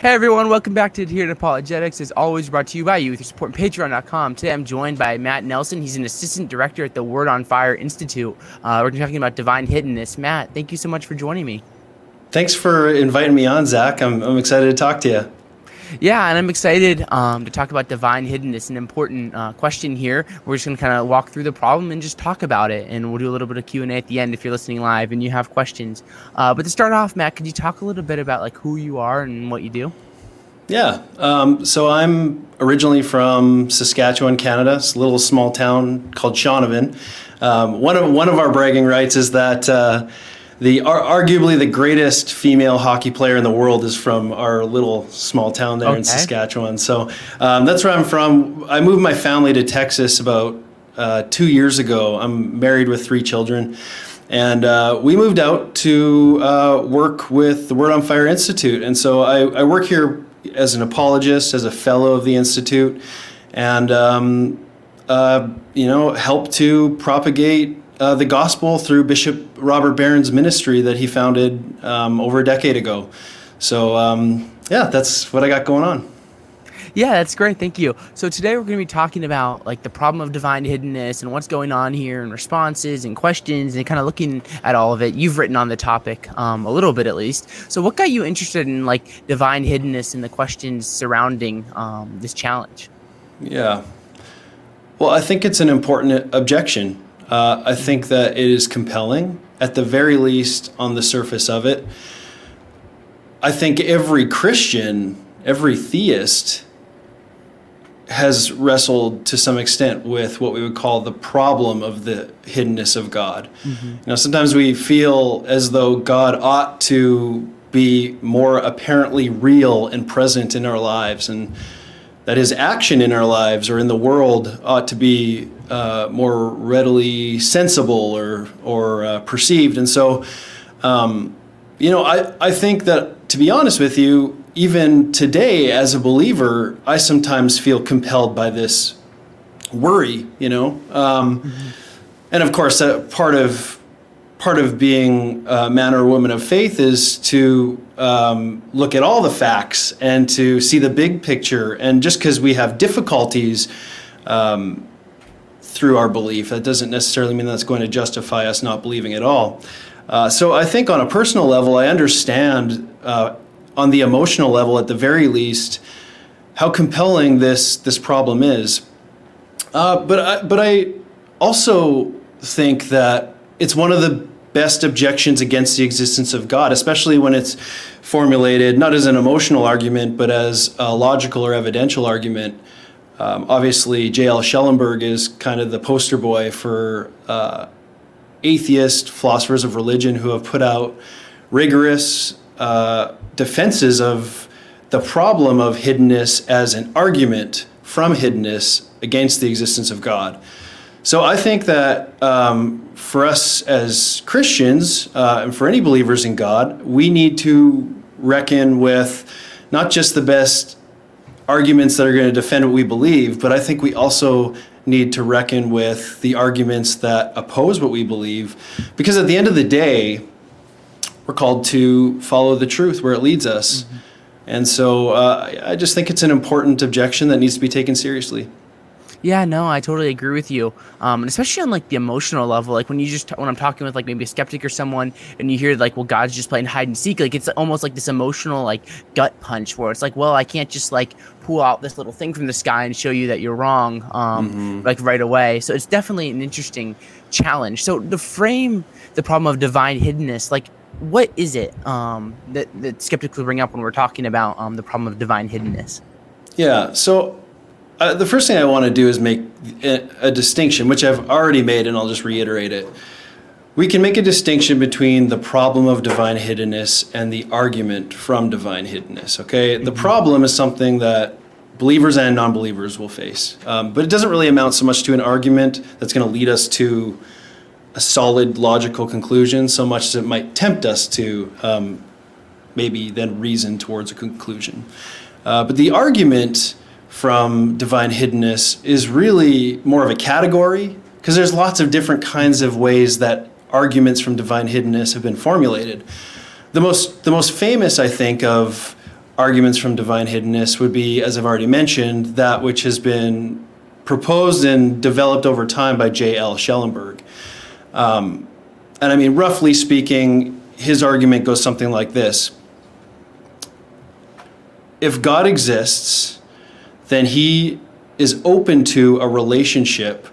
Hey everyone, welcome back to Adherent Apologetics. As always, brought to you by you with your support on patreon.com. Today I'm joined by Matt Nelson. He's an assistant director at the Word on Fire Institute. Uh, we're talking about divine hiddenness. Matt, thank you so much for joining me. Thanks for inviting me on, Zach. I'm, I'm excited to talk to you. Yeah, and I'm excited um, to talk about divine hiddenness, an important uh, question here. We're just going to kind of walk through the problem and just talk about it, and we'll do a little bit of Q&A at the end if you're listening live and you have questions. Uh, but to start off, Matt, could you talk a little bit about like who you are and what you do? Yeah, um, so I'm originally from Saskatchewan, Canada. It's a little small town called Shaunavon. Um, one of one of our bragging rights is that uh, the arguably the greatest female hockey player in the world is from our little small town there okay. in Saskatchewan. So um, that's where I'm from. I moved my family to Texas about uh, two years ago. I'm married with three children. And uh, we moved out to uh, work with the Word on Fire Institute. And so I, I, work here as an apologist, as a fellow of the Institute, and um, uh, you know, help to propagate uh, the gospel through Bishop Robert Barron's ministry that he founded um, over a decade ago. So, um, yeah, that's what I got going on. Yeah, that's great. Thank you. So today we're going to be talking about like the problem of divine hiddenness and what's going on here and responses and questions and kind of looking at all of it. You've written on the topic um, a little bit at least. So what got you interested in like divine hiddenness and the questions surrounding um, this challenge? Yeah. Well, I think it's an important objection uh, I think that it is compelling, at the very least, on the surface of it. I think every Christian, every theist, has wrestled to some extent with what we would call the problem of the hiddenness of God. Mm-hmm. Now, sometimes we feel as though God ought to be more apparently real and present in our lives, and that his action in our lives or in the world ought to be uh, more readily sensible or or uh, perceived. And so, um, you know, I I think that to be honest with you, even today as a believer, I sometimes feel compelled by this worry. You know, um, mm-hmm. and of course, uh, part of part of being a man or woman of faith is to um, look at all the facts and to see the big picture. And just because we have difficulties um, through our belief. That doesn't necessarily mean that's going to justify us not believing at all. Uh, so I think on a personal level, I understand uh, on the emotional level, at the very least, how compelling this this problem is. Uh, but I, but I also think that it's one of the best objections against the existence of God, especially when it's formulated not as an emotional argument, but as a logical or evidential argument. Um, obviously, J.L. Schellenberg is kind of the poster boy for uh, atheist philosophers of religion who have put out rigorous uh, defenses of the problem of hiddenness as an argument from hiddenness against the existence of God. So I think that um, for us as Christians uh, and for any believers in God, we need to reckon with not just the best arguments that are going to defend what we believe, but I think we also need to reckon with the arguments that oppose what we believe. Because at the end of the day, we're called to follow the truth where it leads us. Mm-hmm. And so uh, I just think it's an important objection that needs to be taken seriously. Yeah, no, I totally agree with you. Um, and especially on like the emotional level, like when you just when I'm talking with like maybe a skeptic or someone, and you hear like, well, God's just playing hide and seek. Like it's almost like this emotional like gut punch where it's like, well, I can't just like pull out this little thing from the sky and show you that you're wrong, um, mm-hmm. like right away. So it's definitely an interesting challenge. So the frame the problem of divine hiddenness, like what is it um, that that skeptics will bring up when we're talking about um, the problem of divine hiddenness? Yeah. So uh, the first thing I want to do is make a, a, distinction, which I've already made, and I'll just reiterate it. We can make a distinction between the problem of divine hiddenness and the argument from divine hiddenness. Okay, mm-hmm. the problem is something that believers and non-believers will face, um, but it doesn't really amount so much to an argument that's going to lead us to a solid logical conclusion, so much as it might tempt us to um, maybe then reason towards a conclusion. Uh, but the argument from divine hiddenness is really more of a category because there's lots of different kinds of ways that arguments from divine hiddenness have been formulated. The most, the most famous, I think, of arguments from divine hiddenness would be, as I've already mentioned, that which has been proposed and developed over time by J.L. Schellenberg. Um, and I mean, roughly speaking, his argument goes something like this If God exists, then he is open to a relationship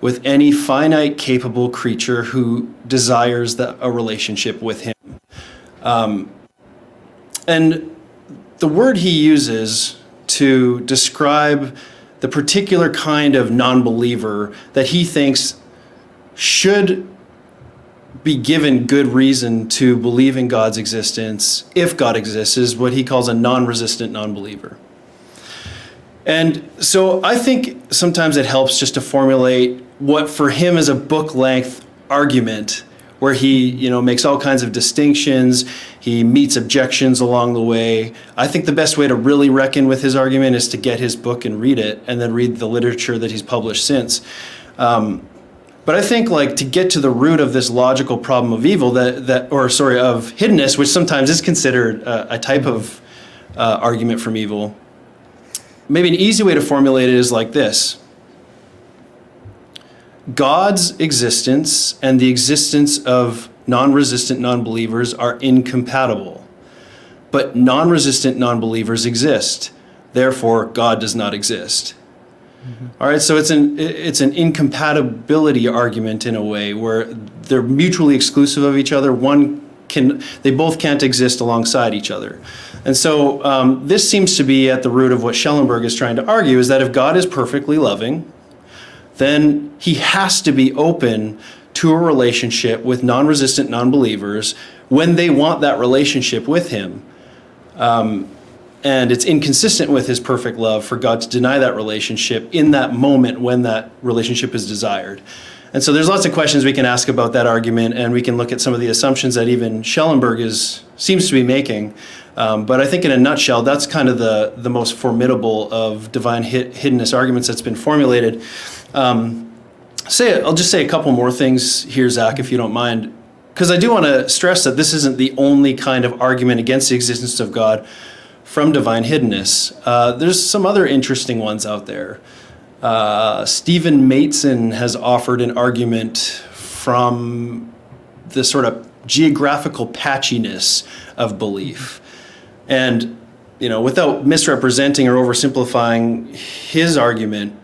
with any finite, capable creature who desires that, a relationship with him. Um, and the word he uses to describe the particular kind of non believer that he thinks should be given good reason to believe in God's existence, if God exists, is what he calls a non resistant non believer. And so I think sometimes it helps just to formulate what for him is a book length argument where he you know makes all kinds of distinctions he meets objections along the way. I think the best way to really reckon with his argument is to get his book and read it and then read the literature that he's published since. Um, but i think like to get to the root of this logical problem of evil that that or sorry of hiddenness which sometimes is considered a, a type of uh, argument from evil maybe an easy way to formulate it is like this God's existence and the existence of non resistant non believers are incompatible. But non resistant non believers exist. Therefore, God does not exist. Mm-hmm. All right, so it's an it's an incompatibility argument in a way where they're mutually exclusive of each other. One can they both can't exist alongside each other, and so um, this seems to be at the root of what Schellenberg is trying to argue: is that if God is perfectly loving, then he has to be open to a relationship with non resistant non believers when they want that relationship with him. Um, and it's inconsistent with his perfect love for God to deny that relationship in that moment when that relationship is desired. And so there's lots of questions we can ask about that argument, and we can look at some of the assumptions that even Schellenberg is seems to be making. Um, but I think, in a nutshell, that's kind of the the most formidable of divine hid- hiddenness arguments that's been formulated. Um, say, I'll just say a couple more things here, Zach, if you don't mind, because I do want to stress that this isn't the only kind of argument against the existence of God from divine hiddenness. Uh, there's some other interesting ones out there. Uh, Stephen Maitzen has offered an argument from the sort of geographical patchiness of belief. And, you know, without misrepresenting or oversimplifying his argument,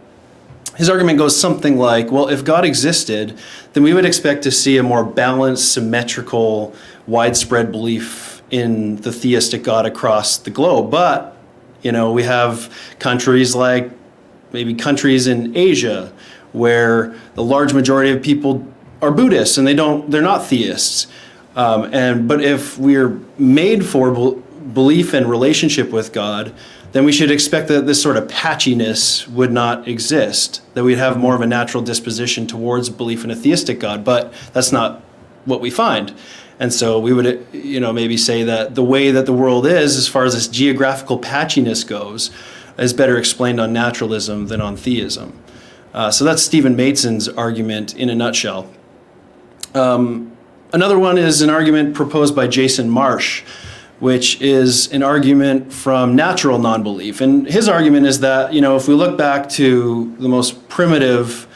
his argument goes something like well, if God existed, then we would expect to see a more balanced, symmetrical, widespread belief in the theistic God across the globe. But, you know, we have countries like maybe countries in Asia where the large majority of people are Buddhists and they don't they're not theists. Um, and but if we're made for belief and relationship with God, then we should expect that this sort of patchiness would not exist, that we'd have more of a natural disposition towards belief in a theistic God, but that's not what we find. And so we would, you know, maybe say that the way that the world is, as far as this geographical patchiness goes, is better explained on naturalism than on theism. Uh, so that's Stephen Maitzen's argument in a nutshell. Um, another one is an argument proposed by Jason Marsh, which is an argument from natural non-belief. And his argument is that, you know, if we look back to the most primitive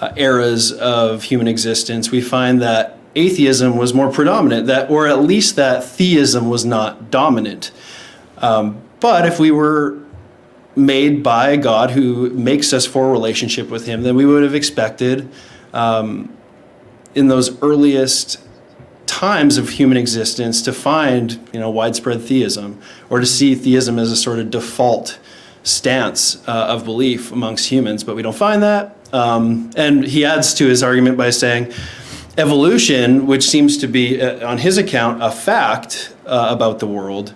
uh, eras of human existence, we find that atheism was more predominant, that, or at least that theism was not dominant. Um, but if we were made by God who makes us for a relationship with Him, then we would have expected um, in those earliest times of human existence to find you know widespread theism or to see theism as a sort of default stance uh, of belief amongst humans but we don't find that. Um, and he adds to his argument by saying evolution which seems to be uh, on his account a fact uh, about the world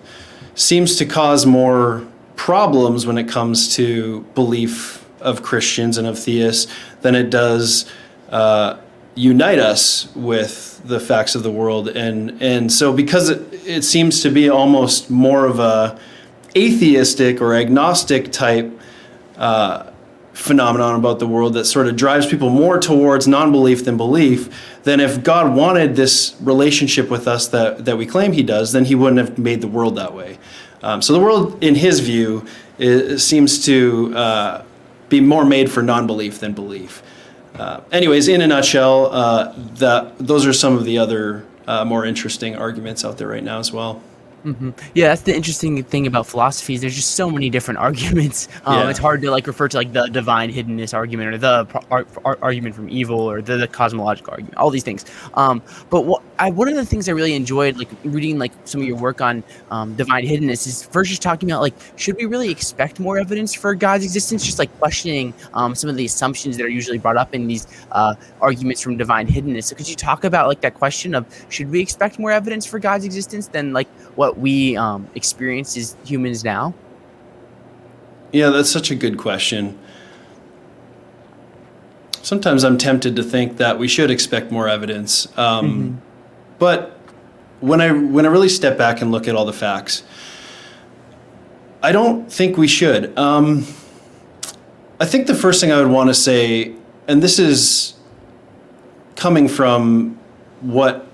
seems to cause more problems when it comes to belief of christians and of theists than it does uh, unite us with the facts of the world and and so because it, it seems to be almost more of a atheistic or agnostic type uh, phenomenon about the world that sort of drives people more towards non-belief than belief then if god wanted this relationship with us that, that we claim he does then he wouldn't have made the world that way Um, so the world, in his view, i seems to uh, be more made for non-belief than belief. Uh, anyways, in a nutshell, uh, that those are some of the other uh, more interesting arguments out there right now as well. Mm-hmm. Yeah, that's the interesting thing about philosophies. There's just so many different arguments. Um, yeah. It's hard to like refer to like the divine hiddenness argument or the ar- ar- argument from evil or the, the, cosmological argument. All these things. Um, but what I, one of the things I really enjoyed like reading like some of your work on um, divine hiddenness is first just talking about like should we really expect more evidence for God's existence? Just like questioning um, some of the assumptions that are usually brought up in these uh, arguments from divine hiddenness. So could you talk about like that question of should we expect more evidence for God's existence than like what we um, experience as humans now? Yeah, that's such a good question. Sometimes I'm tempted to think that we should expect more evidence, um, mm-hmm. But when I when I really step back and look at all the facts, I don't think we should. Um, I think the first thing I would want to say, and this is coming from what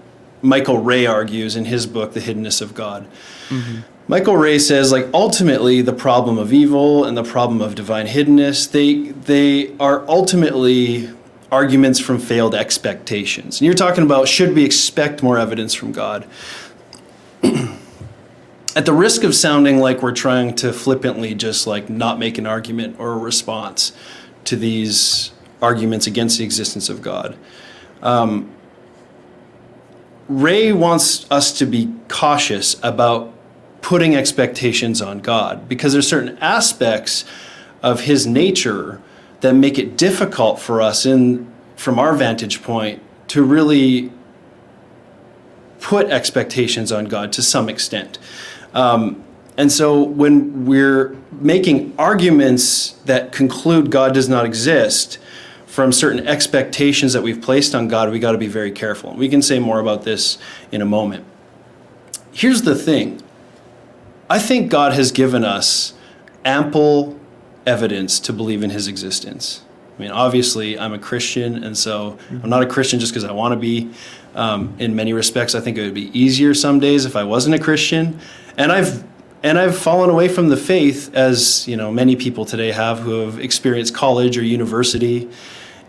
Michael Rea argues in his book, The Hiddenness of God. Mm-hmm. Michael Rea says, like, ultimately, the problem of evil and the problem of divine hiddenness, they, they are ultimately arguments from failed expectations. And you're talking about should we expect more evidence from God? At the risk of sounding like we're trying to flippantly just like not make an argument or a response to these arguments against the existence of God, um, Rea wants us to be cautious about putting expectations on God because there's certain aspects of his nature that make it difficult for us in from our vantage point to really put expectations on God to some extent. Um, and so when we're making arguments that conclude God does not exist, from certain expectations that we've placed on God, we got to be very careful. We can say more about this in a moment. Here's the thing I think God has given us ample evidence to believe in his existence. I mean, obviously, I'm a Christian, and so I'm not a Christian just because I want to be. Um, in many respects, I think it would be easier some days if I wasn't a Christian. And I've and I've fallen away from the faith, as you know, many people today have who have experienced college or university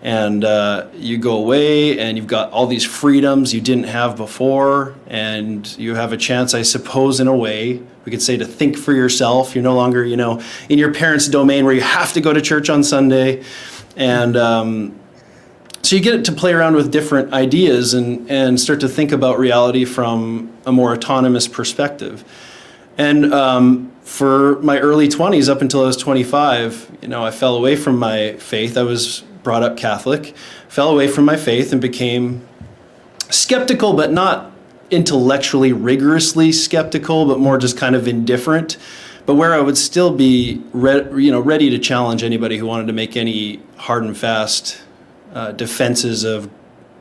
and uh, you go away and you've got all these freedoms you didn't have before. And you have a chance i suppose in a way we could say to think for yourself. You're no longer you know in your parents domain where you have to go to church on sunday. And um, so you get to play around with different ideas and, and start to think about reality from a more autonomous perspective. And um, for my early 20s up until i was 25 you know i fell away from my faith. I was brought up Catholic, fell away from my faith and became skeptical, but not intellectually rigorously skeptical, but more just kind of indifferent. But where I would still be, re- you know, ready to challenge anybody who wanted to make any hard and fast uh, defenses of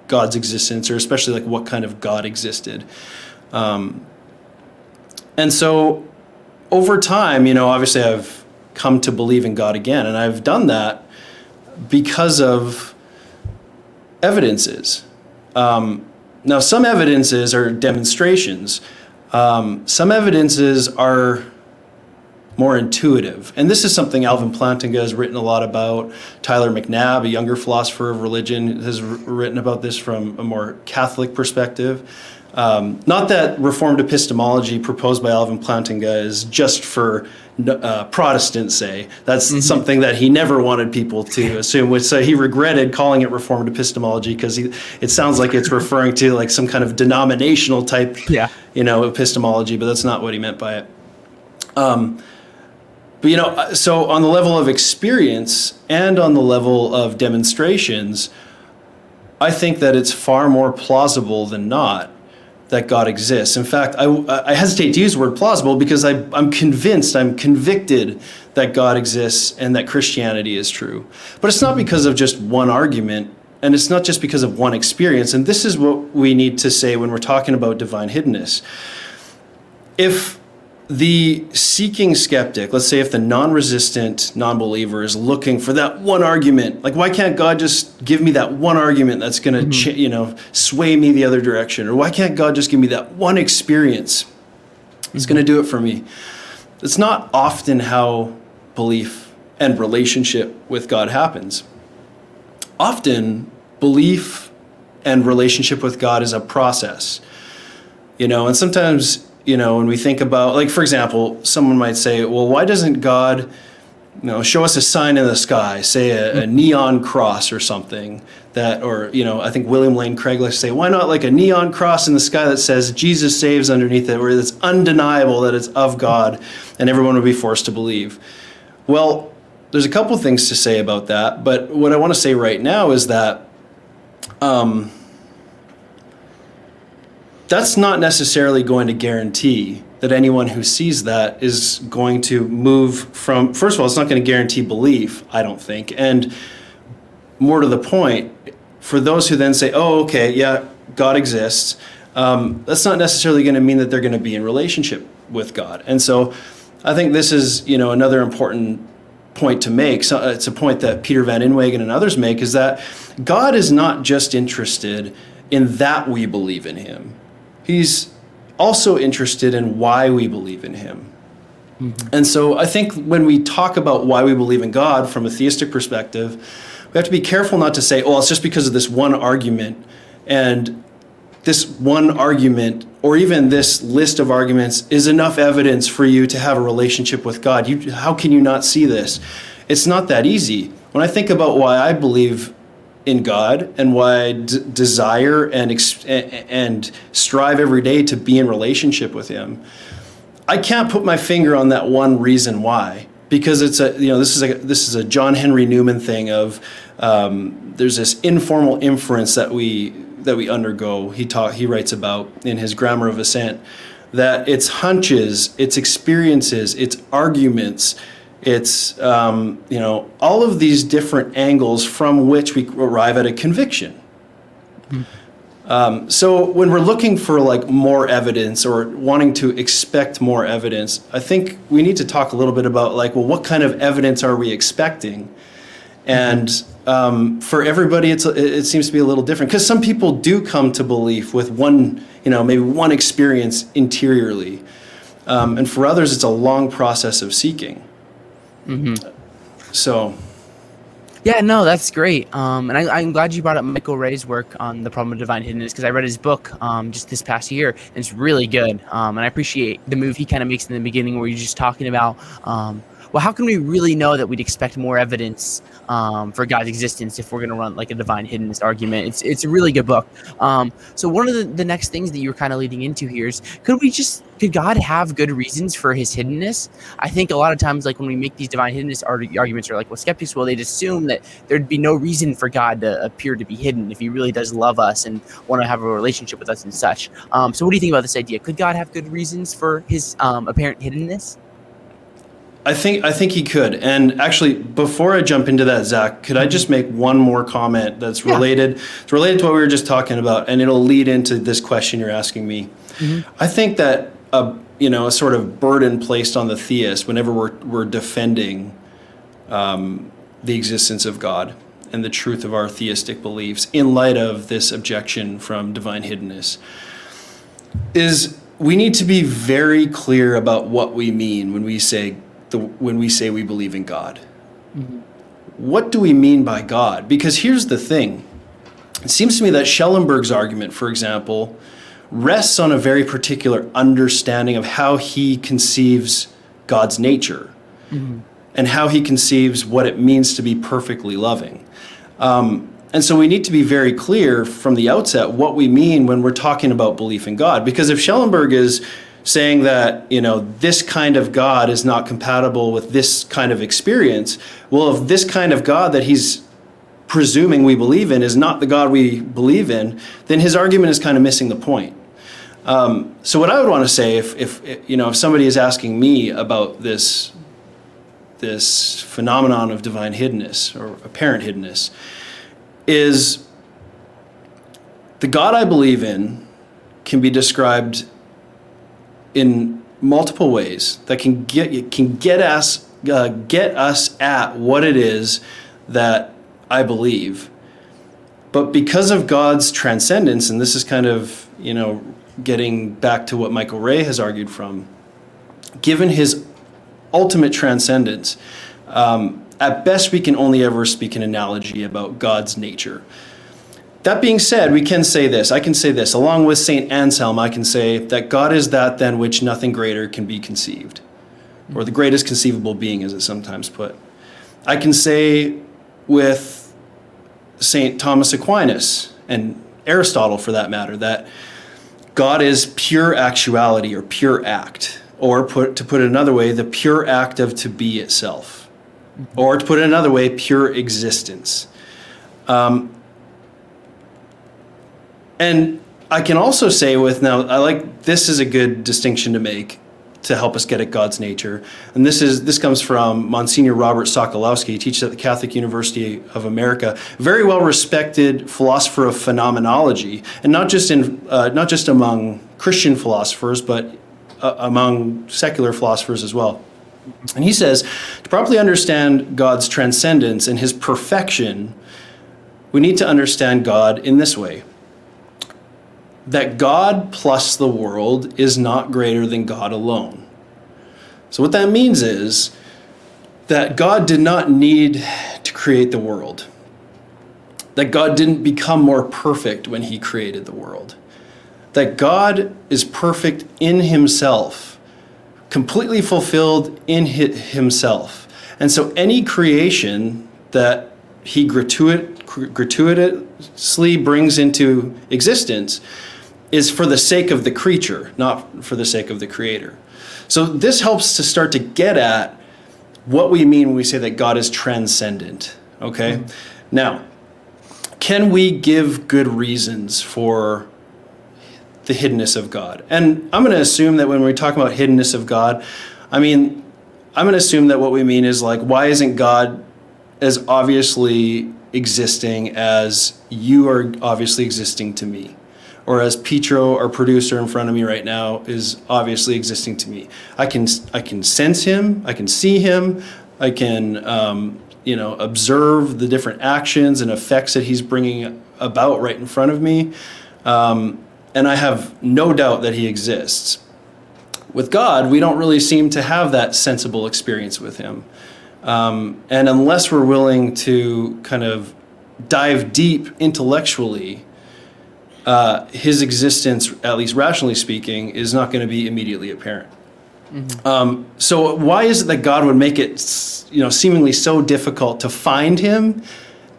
God's existence, or especially like what kind of God existed. Um, and so, over time, you know, obviously I've come to believe in God again, and I've done that because of evidences. Um, now, some evidences are demonstrations. Um, some evidences are more intuitive. And this is something Alvin Plantinga has written a lot about. Tyler McNabb, a younger philosopher of religion, has written about this from a more Catholic perspective. Um, not that Reformed epistemology proposed by Alvin Plantinga is just for uh, Protestants say. That's mm-hmm. something that he never wanted people to assume. Which so he regretted calling it Reformed epistemology because it sounds like it's referring to like some kind of denominational type, yeah. you know, epistemology. But that's not what he meant by it. Um, but you know, uh, so on the level of experience and on the level of demonstrations, I think that it's far more plausible than not that God exists. In fact, I, I hesitate to use the word plausible because I, I'm convinced, I'm convicted that God exists and that Christianity is true. But it's not because of just one argument, and it's not just because of one experience. And this is what we need to say when we're talking about divine hiddenness. If the seeking skeptic, let's say if the non resistant non believer is looking for that one argument, like why can't God just give me that one argument that's going to, mm-hmm. ch- you know, sway me the other direction? Or why can't God just give me that one experience that's mm-hmm. going to do it for me? It's not often how belief and relationship with God happens. Often, belief and relationship with God is a process. You know, and sometimes, you know, when we think about, like, for example, someone might say, well, why doesn't God you know, show us a sign in the sky, say a, a, neon cross or something that, or you know, I think William Lane Craig likes say, why not like a neon cross in the sky that says Jesus saves underneath it, where it's undeniable that it's of God, and everyone would be forced to believe. Well, there's a couple things to say about that, but what I want to say right now is that. Um, that's not necessarily going to guarantee that anyone who sees that is going to move from first of all it's not going to guarantee belief i don't think. And more to the point for those who then say oh okay yeah god exists um, that's not necessarily going to mean that they're going to be in relationship with god. And so i think this is you know another important point to make. So uh, it's a point that peter van inwagen and others make is that god is not just interested in that we believe in him he's also interested in why we believe in him. Mm-hmm. And so I think when we talk about why we believe in God from a theistic perspective, we have to be careful not to say, oh, it's just because of this one argument. And this one argument, or even this list of arguments, is enough evidence for you to have a relationship with God. You, how can you not see this? It's not that easy. When I think about why I believe in God and why I d- desire and ex- and strive every day to be in relationship with Him. I can't put my finger on that one reason why because it's a you know this is a this is a John Henry Newman thing of um, there's this informal inference that we that we undergo. He talk he writes about in his Grammar of Assent that it's hunches, it's experiences, it's arguments it's um, you know all of these different angles from which we arrive at a conviction. Mm-hmm. Um, so when we're looking for like more evidence or wanting to expect more evidence, I think we need to talk a little bit about like, well, what kind of evidence are we expecting? And um, for everybody, it's it seems to be a little different because some people do come to belief with one, you know, maybe one experience interiorly, um, and for others, it's a long process of seeking. Mm-hmm. So. Yeah, no, that's great. Um, and I, am glad you brought up Michael Rea's work on the problem of divine hiddenness because I read his book um, just this past year, and it's really good. Um, and I appreciate the move he kind of makes in the beginning where you're just talking about um, well, how can we really know that we'd expect more evidence um, for God's existence if we're going to run like a divine hiddenness argument? It's it's a really good book. Um, so one of the, the next things that you were kind of leading into here is could we just could God have good reasons for His hiddenness? I think a lot of times, like when we make these divine hiddenness arguments, are like, well, skeptics will they'd assume that there'd be no reason for God to appear to be hidden if He really does love us and want to have a relationship with us and such. Um, so what do you think about this idea? Could God have good reasons for His um, apparent hiddenness? I think I think he could. And actually, before I jump into that, Zach, could I just make one more comment that's related? Yeah. It's related to what we were just talking about, and it'll lead into this question you're asking me. Mm-hmm. I think that a you know a sort of burden placed on the theist whenever we're we're defending um, the existence of God and the truth of our theistic beliefs in light of this objection from divine hiddenness is we need to be very clear about what we mean when we say the, when we say we believe in God. Mm-hmm. What do we mean by God? Because here's the thing it seems to me that Schellenberg's argument, for example, rests on a very particular understanding of how he conceives God's nature mm-hmm. and how he conceives what it means to be perfectly loving. Um, and so we need to be very clear from the outset what we mean when we're talking about belief in God. Because if Schellenberg is saying that you know this kind of God is not compatible with this kind of experience. Well, if this kind of God that he's presuming we believe in is not the God we believe in, then his argument is kind of missing the point. Um, so what I would want to say, if, if you know, if somebody is asking me about this this phenomenon of divine hiddenness or apparent hiddenness, is the God I believe in can be described in multiple ways that can get can get us uh, get us at what it is that I believe. But because of God's transcendence, and this is kind of you know getting back to what Michael Rea has argued from, given his ultimate transcendence. Um, at best, we can only ever speak an analogy about God's nature. That being said, we can say this. I can say this. Along with St. Anselm, I can say that God is that than which nothing greater can be conceived, or the greatest conceivable being, as it's sometimes put. I can say with St. Thomas Aquinas and Aristotle, for that matter, that God is pure actuality or pure act, or put, to put it another way, the pure act of to be itself, or to put it another way, pure existence. Um, and I can also say with now, I like this is a good distinction to make to help us get at God's nature. And this is this comes from Monsignor Robert Sokolowski. He teaches at the Catholic University of America, very well respected philosopher of phenomenology, and not just in uh, not just among Christian philosophers, but uh, among secular philosophers as well. And he says to properly understand God's transcendence and His perfection, we need to understand God in this way that God plus the world is not greater than God alone. So, what that means is that God did not need to create the world, that God didn't become more perfect when He created the world, that God is perfect in Himself, completely fulfilled in Himself. And so, any creation that He gratuit, gratuitously brings into existence is for the sake of the creature, not for the sake of the creator. So this helps to start to get at what we mean when we say that God is transcendent. Okay? Mm-hmm. Now, can we give good reasons for the hiddenness of God? And I'm going to assume that when we talk about hiddenness of God, I mean, I'm going to assume that what we mean is like, why isn't God as obviously existing as you are obviously existing to me? Or as Pietro, our producer in front of me right now, is obviously existing to me. I can I can sense him, I can see him, I can um, you know observe the different actions and effects that he's bringing about right in front of me, um, and I have no doubt that he exists. With God, we don't really seem to have that sensible experience with him. Um, and unless we're willing to kind of dive deep intellectually uh, his existence, at least rationally speaking, is not going to be immediately apparent. Mm-hmm. Um, so why is it that God would make it, you know, seemingly so difficult to find Him,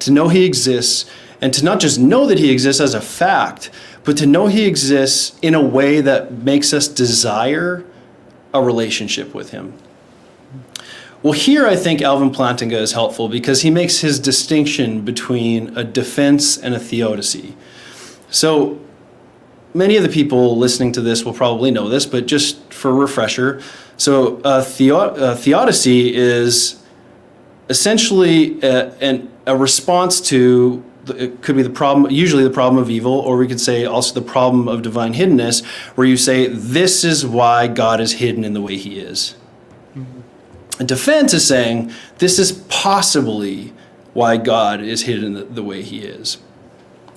to know He exists, and to not just know that He exists as a fact, but to know He exists in a way that makes us desire a relationship with Him? Well, here I think Alvin Plantinga is helpful because he makes his distinction between a defense and a theodicy. So many of the people listening to this will probably know this, but just for a refresher, so uh, theo- uh, theodicy is essentially a, an, a response to the, it could be the problem, usually the problem of evil, or we could say also the problem of divine hiddenness, where you say, This is why God is hidden in the way he is. Mm-hmm. A defense is saying, This is possibly why God is hidden the, the way he is.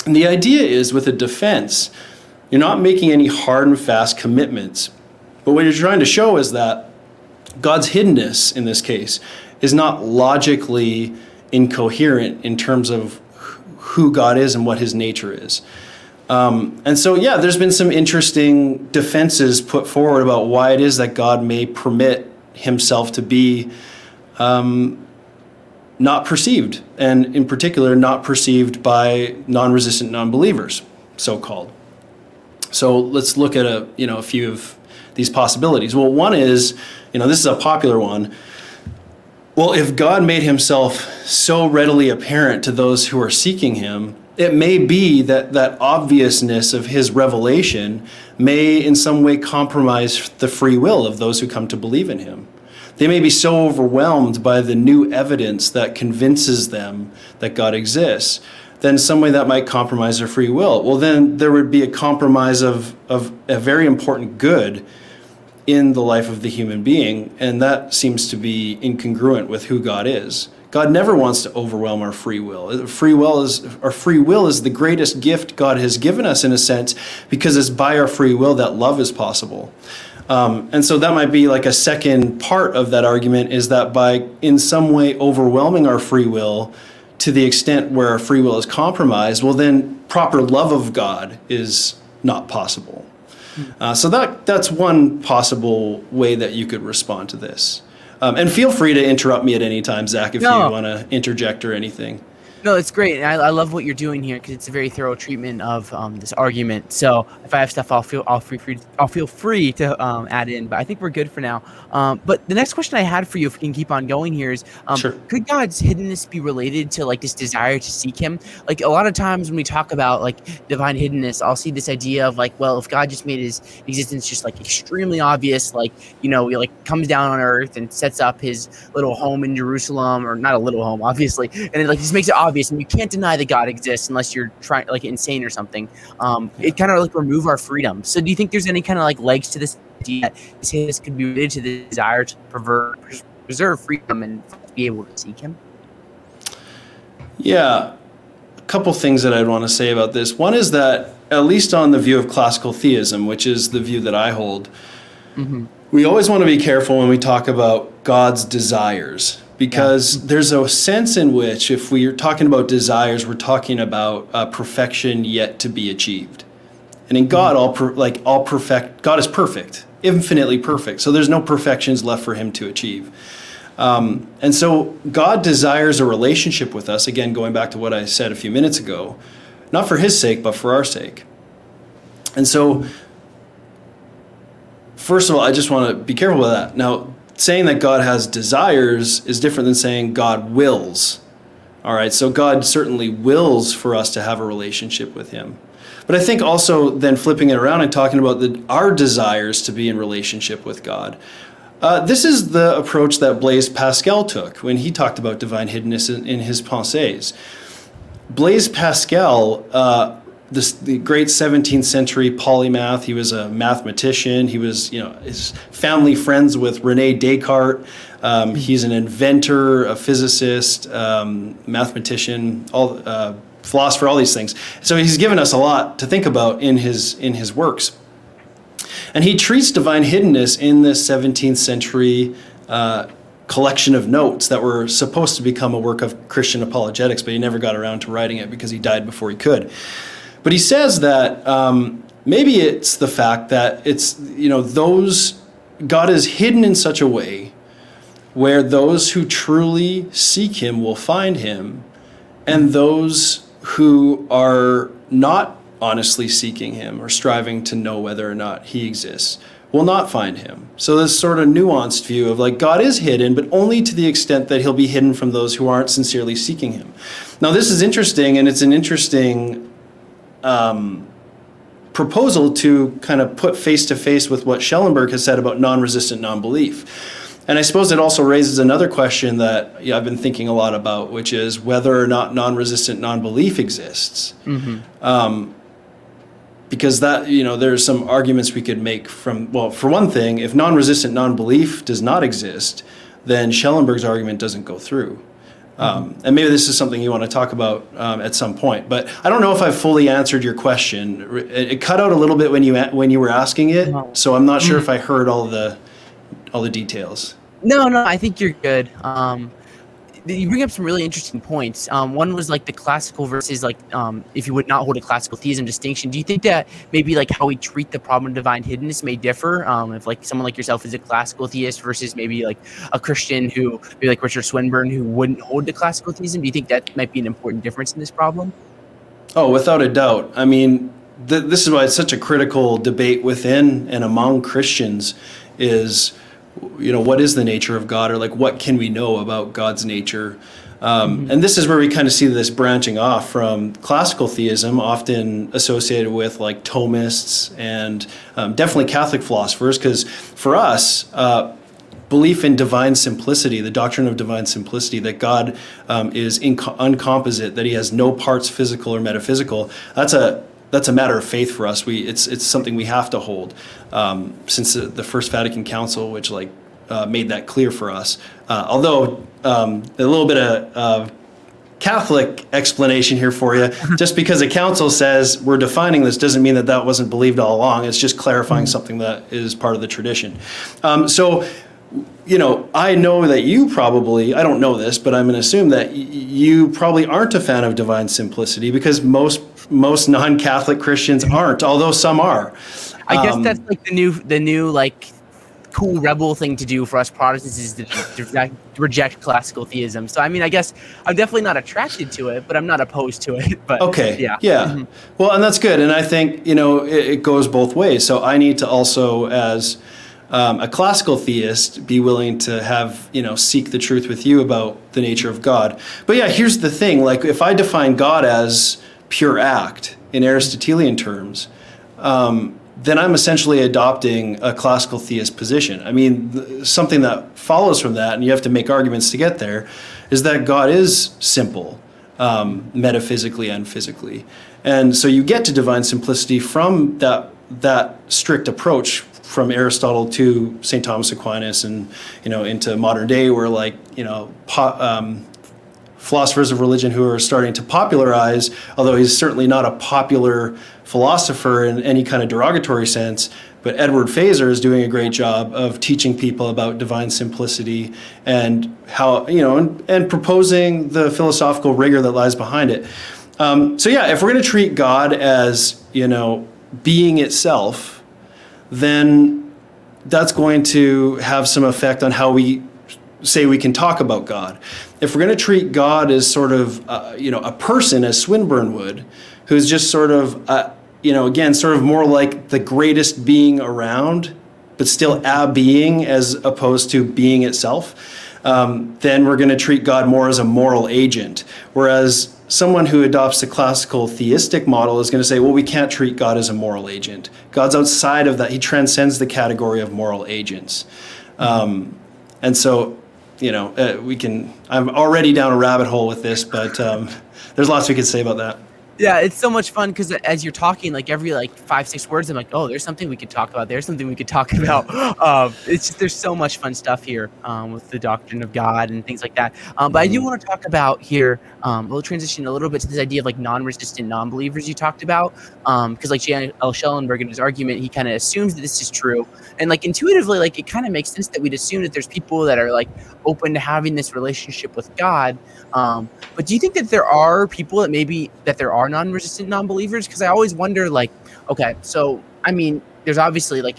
And the idea is with a defense, you're not making any hard and fast commitments. But what you're trying to show is that God's hiddenness in this case is not logically incoherent in terms of who God is and what his nature is. Um, and so, yeah, there's been some interesting defenses put forward about why it is that God may permit himself to be um, not perceived, and in particular, not perceived by non-resistant non-believers, so-called. So let's look at a you know a few of these possibilities. Well, one is, you know, this is a popular one. Well, if God made himself so readily apparent to those who are seeking him, it may be that that obviousness of his revelation may in some way compromise the free will of those who come to believe in him. They may be so overwhelmed by the new evidence that convinces them that God exists, then some way that might compromise their free will. Well, then there would be a compromise of, of a very important good in the life of the human being, and that seems to be incongruent with who God is. God never wants to overwhelm our free will. Free will is our free will is the greatest gift God has given us in a sense because it's by our free will that love is possible. Um, and so that might be like a second part of that argument is that by in some way overwhelming our free will to the extent where our free will is compromised, well, then proper love of God is not possible. Uh, so that that's one possible way that you could respond to this. Um, and feel free to interrupt me at any time, Zach, if No. you want to interject or anything. No, it's great. And I, I love what you're doing here because it's a very thorough treatment of um, this argument. So if I have stuff, I'll feel I'll free, free I'll feel free to um, add in. But I think we're good for now. Um, but the next question I had for you, if we can keep on going here, is um, Sure. could God's hiddenness be related to like this desire to seek Him? Like a lot of times when we talk about like divine hiddenness, I'll see this idea of like, well, if God just made His existence just like extremely obvious, like you know, he like comes down on earth and sets up His little home in Jerusalem, or not a little home, obviously, and it like just makes it obvious, and you can't deny that God exists unless you're trying like insane or something. Um, it kind of like remove our freedom. So do you think there's any kind of like legs to this idea that this could be related to the desire to pervert, preserve freedom and be able to seek Him? Yeah, a couple things that I'd want to say about this. One is that, at least on the view of classical theism, which is the view that I hold, we always want to be careful when we talk about God's desires because there's a sense in which, if we're talking about desires, we're talking about uh, perfection yet to be achieved. And in God, all per, like all perfect, God is perfect, infinitely perfect. So there's no perfections left for Him to achieve. Um, and so God desires a relationship with us, again, going back to what I said a few minutes ago, not for his sake, but for our sake. And so, first of all, I just want to be careful with that. Now, saying that God has desires is different than saying God wills. All right, so God certainly wills for us to have a relationship with him. But I think also then flipping it around and talking about the, our desires to be in relationship with God. Uh, this is the approach that Blaise Pascal took when he talked about divine hiddenness in, in his Pensées. Blaise Pascal, uh, this, the great 17th century polymath, he was a mathematician. He was, you know, his family friends with Rene Descartes. Um, he's an inventor, a physicist, um, mathematician, all uh, philosopher, all these things. So he's given us a lot to think about in his in his works. And he treats divine hiddenness in this 17th century uh, collection of notes that were supposed to become a work of Christian apologetics, but he never got around to writing it because he died before he could. But he says that um, maybe it's the fact that it's, you know, those, God is hidden in such a way where those who truly seek him will find him, and those who are not honestly seeking him or striving to know whether or not he exists will not find him. So this sort of nuanced view of like God is hidden, but only to the extent that he'll be hidden from those who aren't sincerely seeking him. Now this is interesting, and it's an interesting um, proposal to kind of put face to face with what Schellenberg has said about non-resistant non-belief. And I suppose it also raises another question that yeah, I've been thinking a lot about, which is whether or not non-resistant non-belief exists. Um, because that you know there's some arguments we could make from well for one thing if non-resistant non-belief does not exist then schellenberg's argument doesn't go through um, and maybe this is something you want to talk about um, at some point but i don't know if i've fully answered your question. It, it cut out a little bit when you when you were asking it so i'm not sure if i heard all the all the details. No, no, I think you're good. Um, you bring up some really interesting points. Um, one was like the classical versus like um, if you would not hold a classical theism distinction. Do you think that maybe like how we treat the problem of divine hiddenness may differ? Um, if like someone like yourself is a classical theist versus maybe like a Christian who maybe like Richard Swinburne who wouldn't hold the classical theism. Do you think that might be an important difference in this problem? Oh, without a doubt. I mean, th- this is why it's such a critical debate within and among Christians is, you know, what is the nature of God or like what can we know about God's nature? Um, And this is where we kind of see this branching off from classical theism, often associated with like Thomists and um, definitely Catholic philosophers, because for us, uh, belief in divine simplicity, the doctrine of divine simplicity, that God um, is inco- uncomposite, that He has no parts physical or metaphysical. That's a that's a matter of faith for us. We it's it's something we have to hold um, since the, the First Vatican Council, which like uh, made that clear for us. Uh, although um, a little bit of uh, Catholic explanation here for you. just because a council says we're defining this doesn't mean that that wasn't believed all along. It's just clarifying something that is part of the tradition. Um, so, you know, I know that you probably, I don't know this, but I'm going to assume that y- you probably aren't a fan of divine simplicity because most most non-Catholic Christians aren't, although some are. I guess Um, that's like the new the new like cool rebel thing to do for us Protestants is to, to reject- classical theism. So I mean, I guess I'm definitely not attracted to it, but I'm not opposed to it. But Okay. yeah, Yeah. Mhm. Well, and that's good. And I think you know it, it goes both ways. So I need to also, as um, a classical theist, be willing to have you know seek the truth with you about the nature of God. But yeah, here's the thing: like if I define God as pure act in Aristotelian terms. Um, then I'm essentially adopting a classical theist position. I mean, th- something that follows from that, and you have to make arguments to get there, is that God is simple, um, metaphysically and physically, and so you get to divine simplicity from that that strict approach from Aristotle to St. Thomas Aquinas, and you know into modern day, where like you know. Po- um, philosophers of religion who are starting to popularize, although he's certainly not a popular philosopher in any kind of derogatory sense. But Edward Feser is doing a great job of teaching people about divine simplicity and how, you know, and, and proposing the philosophical rigor that lies behind it. Um, so, yeah, if we're going to treat God as, you know, being itself, then that's going to have some effect on how we say we can talk about God. If we're going to treat God as sort of, uh, you know, a person, as Swinburne would, who's just sort of, uh, you know, again, sort of more like the greatest being around, but still a being as opposed to being itself, um, then we're going to treat God more as a moral agent. Whereas someone who adopts the classical theistic model is going to say, well, we can't treat God as a moral agent. God's outside of that. He transcends the category of moral agents. Um, and so, you know, uh, we can, I'm already down a rabbit hole with this, but um, there's lots we could say about that. Yeah, it's so much fun because as you're talking, like every like five six words, I'm like, oh, there's something we could talk about. There's something we could talk about. Um, it's just there's so much fun stuff here um, with the doctrine of God and things like that. Um, but I do want to talk about here. Um, we'll transition a little bit to this idea of like non-resistant non-believers you talked about, because like Jan L. Schellenberg in his argument, he kind of assumes that this is true, and like intuitively, like it kind of makes sense that we'd assume that there's people that are like open to having this relationship with God. Um, but do you think that there are people that maybe that there are non-resistant non-believers? Because I always wonder, like, okay, so I mean, there's obviously like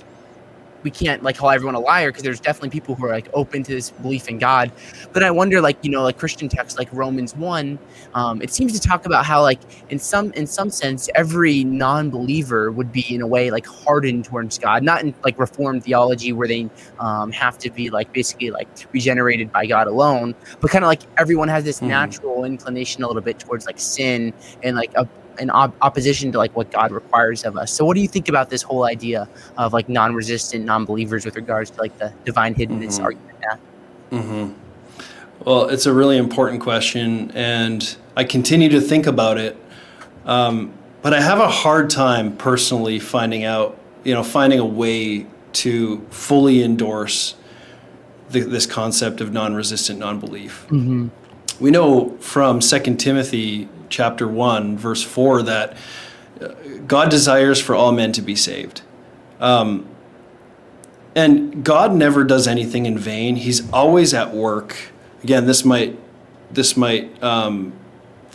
we can't like call everyone a liar because there's definitely people who are like open to this belief in God. But I wonder, like you know, like Christian texts like Romans one, um, it seems to talk about how like in some in some sense every non-believer would be in a way like hardened towards God, not in like Reformed theology where they um, have to be like basically like regenerated by God alone, but kind of like everyone has this Mhm. natural inclination a little bit towards like sin and like a in op- opposition to like what God requires of us. So what do you think about this whole idea of like non-resistant non-believers with regards to like the divine hiddenness Mhm. argument? Yeah. hmm Well, it's a really important question, and I continue to think about it. Um, but I have a hard time personally finding out, you know, finding a way to fully endorse the, this concept of non-resistant non-belief. Mm-hmm. We know from Second Timothy chapter 1 verse 4 that uh, God desires for all men to be saved. Um, and God never does anything in vain. He's always at work. Again, this might this might um,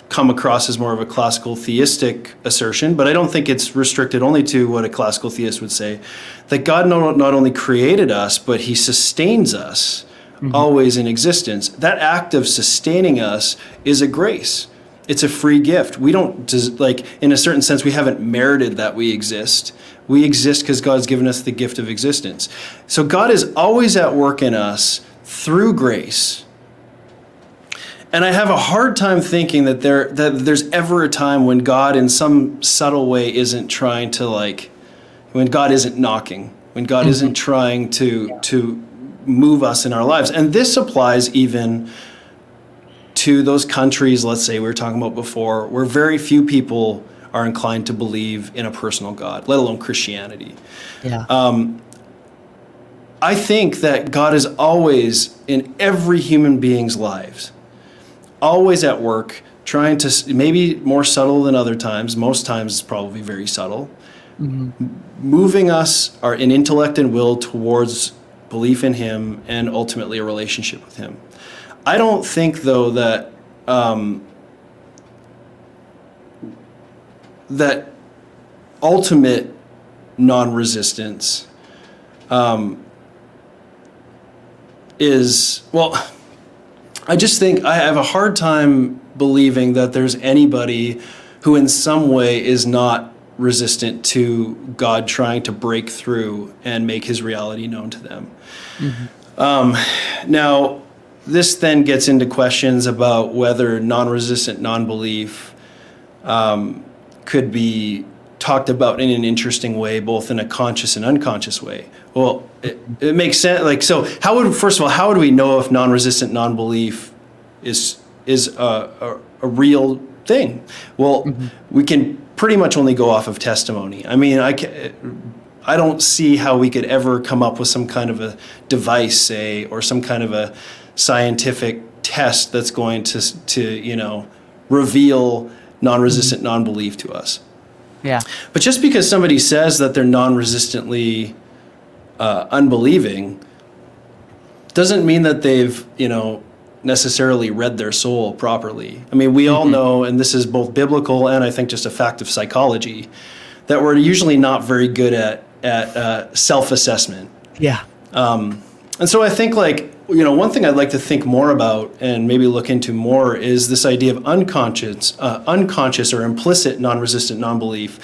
come across as more of a classical theistic assertion, but I don't think it's restricted only to what a classical theist would say. That God not, not only created us, but He sustains us always in existence. That act of sustaining us is a grace. It's a free gift. We don't des- like, in a certain sense, we haven't merited that we exist. We exist because God's given us the gift of existence. So God is always at work in us through grace. And I have a hard time thinking that there that there's ever a time when God in some subtle way isn't trying to like when God isn't knocking, when God mm-hmm. isn't trying to to move us in our lives. And this applies even to those countries, let's say we were talking about before, where very few people are inclined to believe in a personal God, let alone Christianity. Yeah. Um, I think that God is always in every human being's lives, always at work, trying to maybe more subtle than other times. Most times, it's probably very subtle. Mm-hmm. M- Moving us our in intellect and will towards belief in Him and ultimately a relationship with Him. I don't think though that um, that ultimate non-resistance um, is well. I just think I have a hard time believing that there's anybody who, in some way, is not resistant to God trying to break through and make His reality known to them. Um, now, this then gets into questions about whether non-resistant non-belief um, could be talked about in an interesting way, both in a conscious and unconscious way. Well, it, it makes sense. Like, so how would first of all, how would we know if non-resistant non-belief is is a, a, a real thing? Well, we can pretty much only go off of testimony. I mean, I ca I don't see how we could ever come up with some kind of a device, say, or some kind of a scientific test that's going to to you know reveal non-resistant non-belief to us. Yeah. But just because somebody says that they're non-resistantly uh, unbelieving doesn't mean that they've, you know, necessarily read their soul properly. I mean, we all know, and this is both biblical and I think just a fact of psychology, that we're usually not very good at at uh, self-assessment. Yeah. Um, and so I think like you know one thing I'd like to think more about and maybe look into more is this idea of unconscious, uh, unconscious or implicit non-resistant non-belief,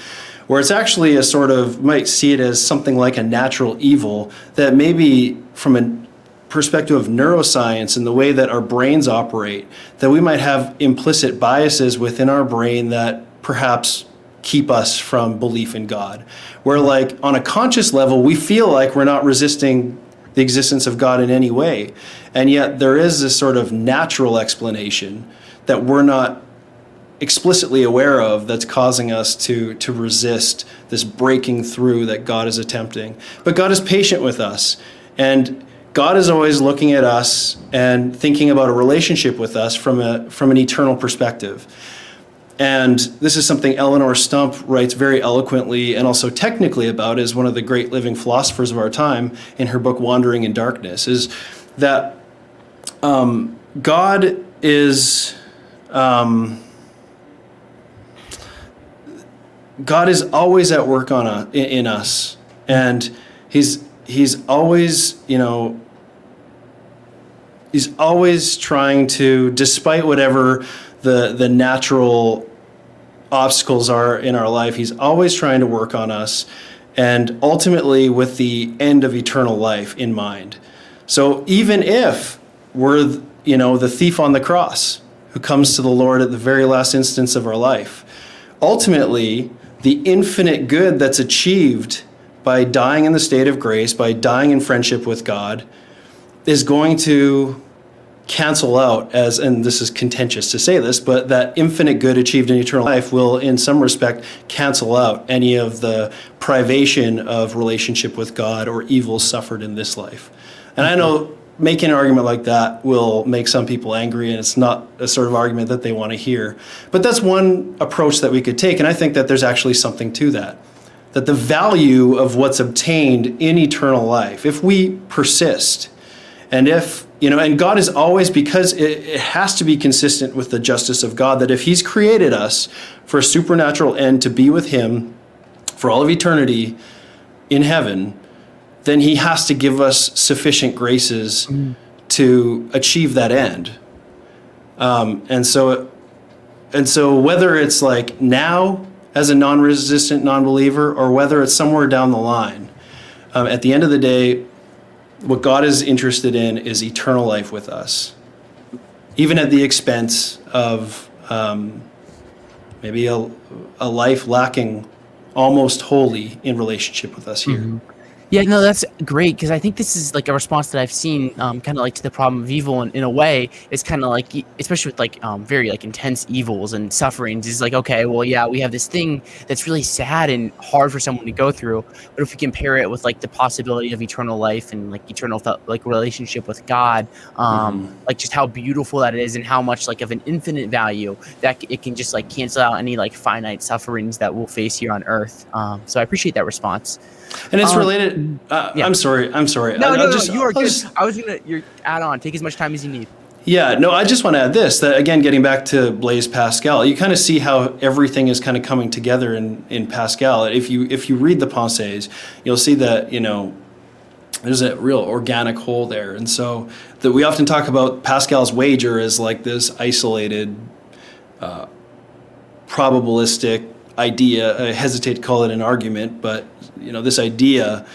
where it's actually a sort of might see it as something like a natural evil that maybe from a perspective of neuroscience and the way that our brains operate, that we might have implicit biases within our brain that perhaps keep us from belief in God. Where, like, on a conscious level, we feel like we're not resisting the existence of God in any way. And yet, there is this sort of natural explanation that we're not explicitly aware of that's causing us to to resist this breaking through that God is attempting. But God is patient with us and God is always looking at us and thinking about a relationship with us from a from an eternal perspective. And this is something Eleonore Stump writes very eloquently and also technically about as one of the great living philosophers of our time in her book Wandering in Darkness is that um, God is um, God is always at work on a, in, in us, and he's he's always you know he's always trying to, despite whatever the the natural obstacles are in our life, he's always trying to work on us, and ultimately with the end of eternal life in mind. So even if we're you know the thief on the cross who comes to the Lord at the very last instance of our life, ultimately the infinite good that's achieved by dying in the state of grace, by dying in friendship with God, is going to cancel out as and this is contentious to say this but that infinite good achieved in eternal life will in some respect cancel out any of the privation of relationship with god or evil suffered in this life. And i know making an argument like that will make some people angry and it's not a sort of argument that they want to hear. But that's one approach that we could take and i think that there's actually something to that. That the value of what's obtained in eternal life if we persist and if, you know, and God is always, because it, it, has to be consistent with the justice of God, that if He's created us for a supernatural end to be with Him for all of eternity in heaven, then He has to give us sufficient graces mm. to achieve that end. Um, and so, and so whether it's like now as a non-resistant non-believer or whether it's somewhere down the line, um, at the end of the day, what God is interested in is eternal life with us, even at the expense of um, maybe a, a life lacking almost wholly in relationship with us here. Mm-hmm. Yeah, no, that's great because I think this is like a response that I've seen, um, kind of like to the problem of evil in, in a way. It's kind of like, especially with like um, very like intense evils and sufferings. Is like, okay, well, yeah, we have this thing that's really sad and hard for someone to go through, but if we compare it with like the possibility of eternal life and like eternal like relationship with God, um, mm-hmm. like just how beautiful that is and how much like of an infinite value that it can just like cancel out any like finite sufferings that we'll face here on Earth. Um, so I appreciate that response. And it's um, Uh, yeah. I'm sorry. I'm sorry. No, I, no, no, just, you are I'll good. Just, I was gonna. You're add on. Take as much time as you need. Yeah, no, I just want to add this that again, getting back to Blaise Pascal, you kind of see how everything is kind of coming together in, in Pascal. If you if you read the Pensées, you'll see that you know there's a real organic whole there, and so that we often talk about Pascal's wager as like this isolated, uh, probabilistic idea. I hesitate to call it an argument, but you know this idea,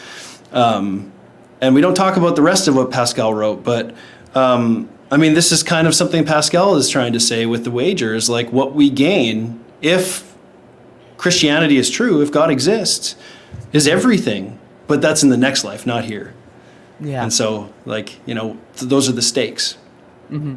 um, and we don't talk about the rest of what Pascal wrote, but um, I mean this is kind of something Pascal is trying to say with the wagers, like what we gain if Christianity is true, if God exists, is everything, but that's in the next life, not here. Yeah. And so, like you know, th- those are the stakes. Mm-hmm.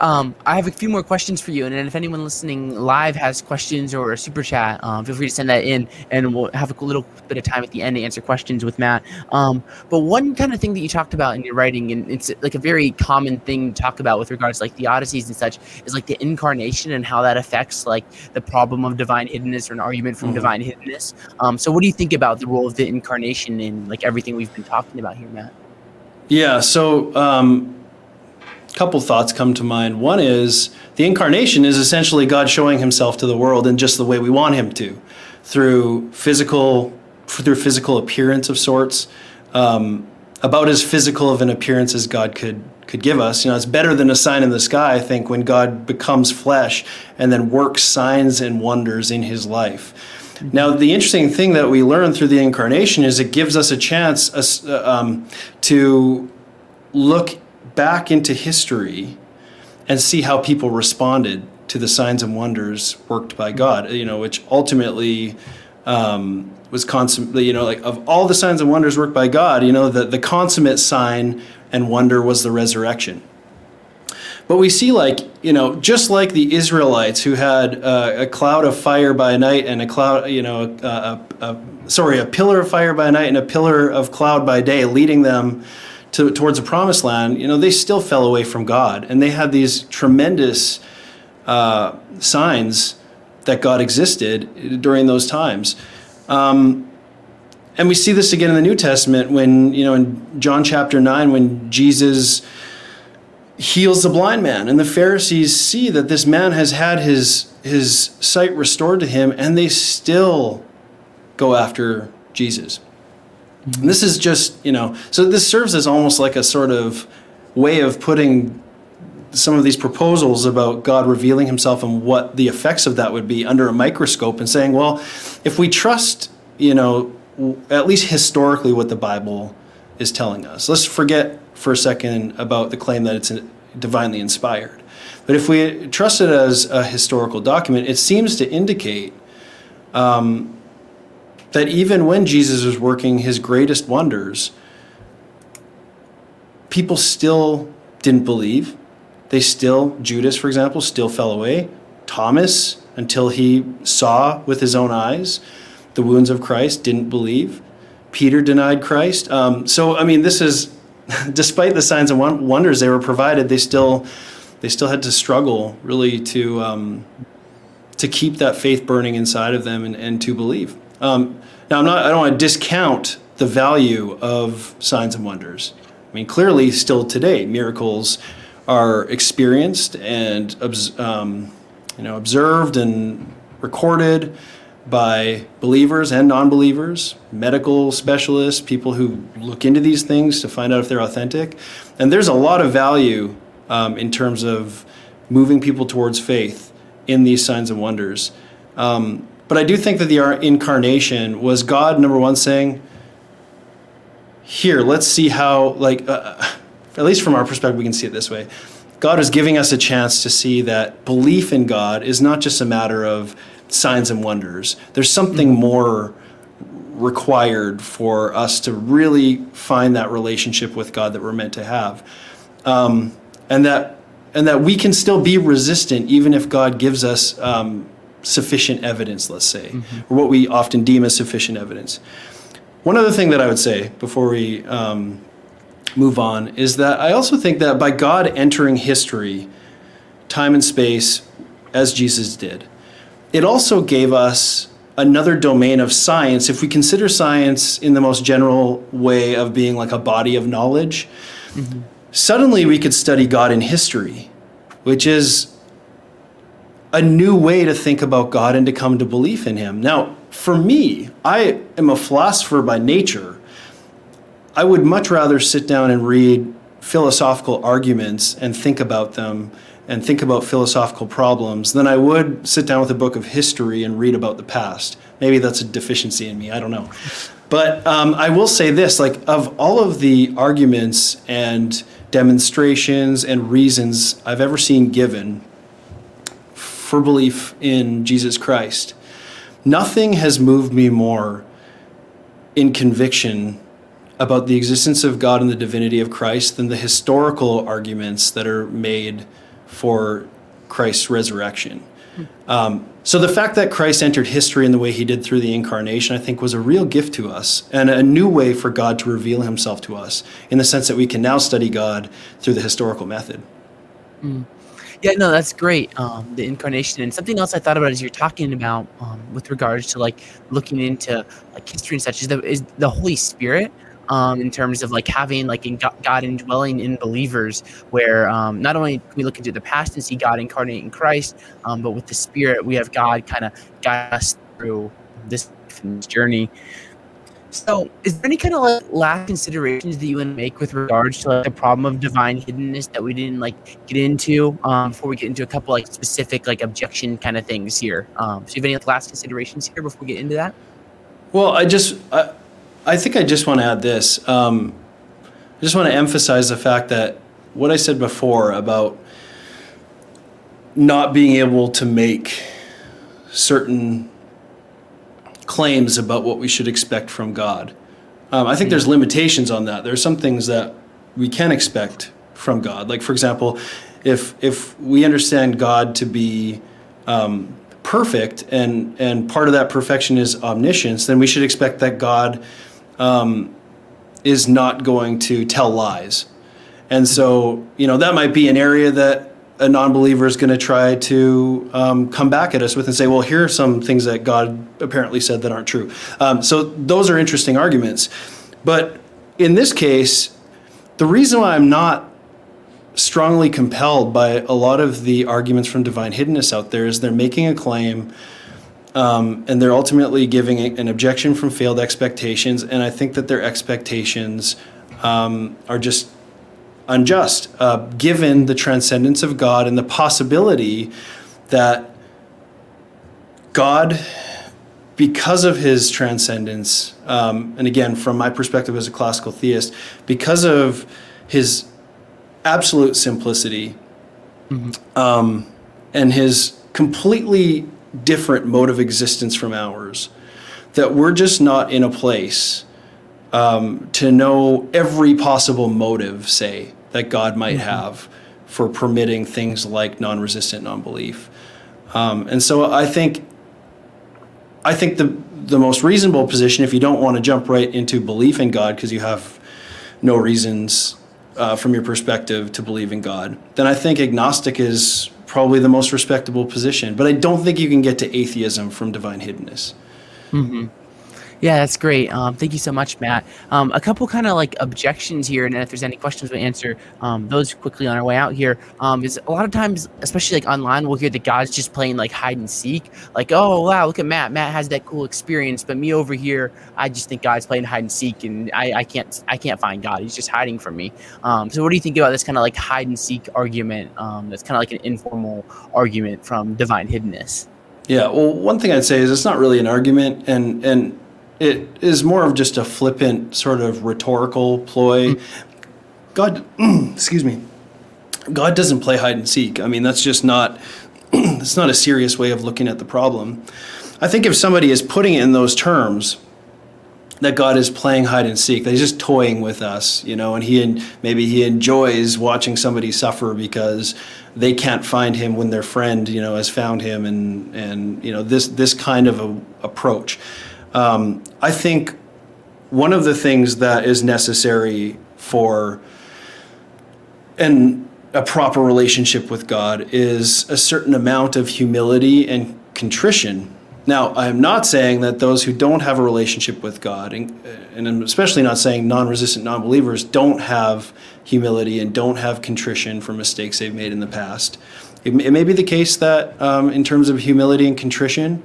Um, I have a few more questions for you, and if anyone listening live has questions or a super chat, um, feel free to send that in, and we'll have a little bit of time at the end to answer questions with Matt. Um, but one kind of thing that you talked about in your writing, and it's like a very common thing to talk about with regards to like theodicies and such, is like the incarnation and how that affects like the problem of divine hiddenness or an argument from mm-hmm. divine hiddenness. Um, so, what do you think about the role of the incarnation in like everything we've been talking about here, Matt? Yeah. So um, couple thoughts come to mind. One is the incarnation is essentially God showing himself to the world in just the way we want him to, through physical through physical appearance of sorts, um, about as physical of an appearance as God could could give us. You know, it's better than a sign in the sky, I think, when God becomes flesh and then works signs and wonders in his life. Now, the interesting thing that we learn through the incarnation is it gives us a chance uh, um, to look back into history and see how people responded to the signs and wonders worked by God, you know, which ultimately um, was consummate, you know, like of all the signs and wonders worked by God, you know, the, the consummate sign and wonder was the resurrection. But we see, like, you know, just like the Israelites who had uh, a cloud of fire by night and a cloud, you know, a, a, a, sorry, a pillar of fire by night and a pillar of cloud by day, leading them to, towards the promised land, you know, they still fell away from God. And they had these tremendous uh, signs that God existed during those times. Um, and we see this again in the New Testament when, you know, in John chapter 9, when Jesus heals the blind man and the Pharisees see that this man has had his, his sight restored to him and they still go after Jesus. Mm-hmm. This is just, you know, so this serves as almost like a sort of way of putting some of these proposals about God revealing himself and what the effects of that would be under a microscope and saying, well, if we trust, you know, at least historically what the Bible is telling us, let's forget for a second about the claim that it's divinely inspired. But if we trust it as a historical document, it seems to indicate um, that even when Jesus was working his greatest wonders, people still didn't believe. They still, Judas, for example, still fell away. Thomas, until he saw with his own eyes the wounds of Christ, didn't believe. Peter denied Christ. Um, so, I mean, this is, despite the signs and wonders they were provided, they still, they still had to struggle really to, um, to keep that faith burning inside of them and, and to believe. Um, now, I'm not, I don't want to discount the value of signs and wonders. I mean, clearly, still today, miracles are experienced and um, you know observed and recorded by believers and non-believers, medical specialists, people who look into these things to find out if they're authentic. And there's a lot of value um, in terms of moving people towards faith in these signs and wonders. Um, but I do think that the incarnation was God, number one, saying, here, let's see how, like, uh, at least from our perspective, we can see it this way. God is giving us a chance to see that belief in God is not just a matter of signs and wonders. There's something mm-hmm. more required for us to really find that relationship with God that we're meant to have, um, and that and that we can still be resistant even if God gives us um, sufficient evidence. Let's say, or what we often deem as sufficient evidence. One other thing that I would say before we um, move on is that I also think that by God entering history, time and space, as Jesus did, it also gave us another domain of science. If we consider science in the most general way of being like a body of knowledge, suddenly we could study God in history, which is a new way to think about God and to come to belief in Him. Now, for me, I am a philosopher by nature. I would much rather sit down and read philosophical arguments and think about them and think about philosophical problems than I would sit down with a book of history and read about the past. Maybe that's a deficiency in me, I don't know. But um, I will say this like, of all of the arguments and demonstrations and reasons I've ever seen given for belief in Jesus Christ, nothing has moved me more in conviction about the existence of God and the divinity of Christ than the historical arguments that are made for Christ's resurrection. Um, so the fact that Christ entered history in the way he did through the incarnation, I think, was a real gift to us and a new way for God to reveal himself to us in the sense that we can now study God through the historical method. Yeah, no, that's great. Um, the incarnation and something else I thought about as you're talking about um, with regards to like looking into like history and such is the is the Holy Spirit. Um, in terms of like having like in God indwelling in believers, where um, not only we look into the past and see God incarnate in Christ, um, but with the Spirit we have God kind of guide us through this journey. So, is there any kind of like last considerations that you want to make with regards to like the problem of divine hiddenness that we didn't like get into um, before we get into a couple like specific like objection kind of things here? Um, so, you have any like, last considerations here before we get into that? Well, I just, I, I think I just want to add this. Um, I just want to emphasize the fact that what I said before about not being able to make certain claims about what we should expect from God. Um, I think there's limitations on that. There are some things that we can expect from God. Like, for example, if if we understand God to be um, perfect and and part of that perfection is omniscience, then we should expect that God um, is not going to tell lies. And so, you know, that might be an area that a non-believer is going to try to um, come back at us with and say, well, here are some things that God apparently said that aren't true. Um, so those are interesting arguments. But in this case, the reason why I'm not strongly compelled by a lot of the arguments from divine hiddenness out there is they're making a claim um, and they're ultimately giving an objection from failed expectations. And I think that their expectations um, are just unjust, uh, given the transcendence of God and the possibility that God, because of his transcendence, um, and again, from my perspective as a classical theist, because of his absolute simplicity um, and his completely different mode of existence from ours, that we're just not in a place um, to know every possible motive, say, that God might have for permitting things like non-resistant non-belief. Um, and so I think I think the the most reasonable position, if you don't want to jump right into belief in God because you have no reasons uh, from your perspective to believe in God, then I think agnostic is probably the most respectable position. But I don't think you can get to atheism from divine hiddenness. Yeah, that's great. Um, thank you so much, Matt. Um, a couple kind of like objections here, and if there's any questions, we answer um, those quickly on our way out here. Um, is a lot of times, especially like online, we'll hear that God's just playing like hide and seek. Like, oh wow, look at Matt. Matt has that cool experience, but me over here, I just think God's playing hide and seek, and I, I can't I can't find God. He's just hiding from me. Um, so, what do you think about this kind of like hide and seek argument? Um, that's kind of like an informal argument from divine hiddenness. Yeah, well, one thing I'd say is it's not really an argument, and and it is more of just a flippant sort of rhetorical ploy. God, excuse me, God doesn't play hide and seek. I mean, that's just not it's not a serious way of looking at the problem. I think if somebody is putting it in those terms, that God is playing hide and seek, that He's just toying with us, you know, and He and maybe He enjoys watching somebody suffer because they can't find Him when their friend, you know, has found Him, and and you know this this kind of a approach. Um, I think one of the things that is necessary for and a proper relationship with God is a certain amount of humility and contrition now, I am not saying that those who don't have a relationship with God, and, and I'm especially not saying non resistant non believers, don't have humility and don't have contrition for mistakes they've made in the past. It, it may be the case that, um, in terms of humility and contrition,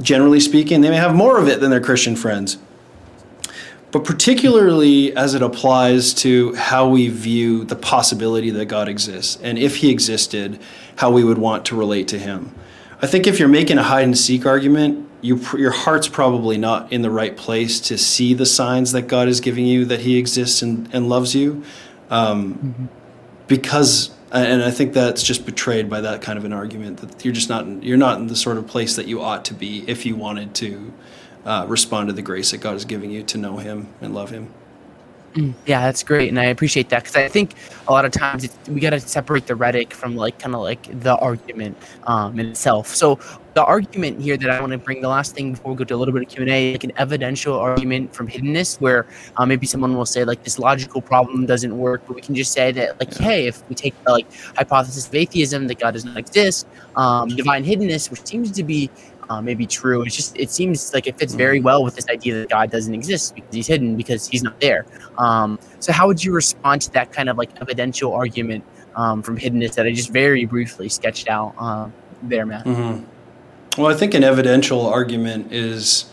generally speaking, they may have more of it than their Christian friends. But particularly as it applies to how we view the possibility that God exists, and if He existed, how we would want to relate to Him. I think if you're making a hide and seek argument, you your heart's probably not in the right place to see the signs that God is giving you that He exists and, and loves you, um, mm-hmm. because and I think that's just betrayed by that kind of an argument that you're just not you're not in the sort of place that you ought to be if you wanted to uh, respond to the grace that God is giving you to know Him and love Him. Mm, yeah, that's great, and I appreciate that because I think a lot of times we got to separate the rhetoric from like kind of like the argument um, in itself. So the argument here that I want to bring, the last thing before we go to a little bit of Q and A, like an evidential argument from hiddenness, where uh, maybe someone will say like this logical problem doesn't work, but we can just say that like, hey, if we take the like hypothesis of atheism that God does not exist, um, divine hiddenness, which seems to be uh, may be true. It's just it seems like it fits very well with this idea that God doesn't exist because He's hidden because He's not there. Um, so how would you respond to that kind of like evidential argument um, from hiddenness that I just very briefly sketched out uh, there, Matt? Mm-hmm. Well, I think an evidential argument is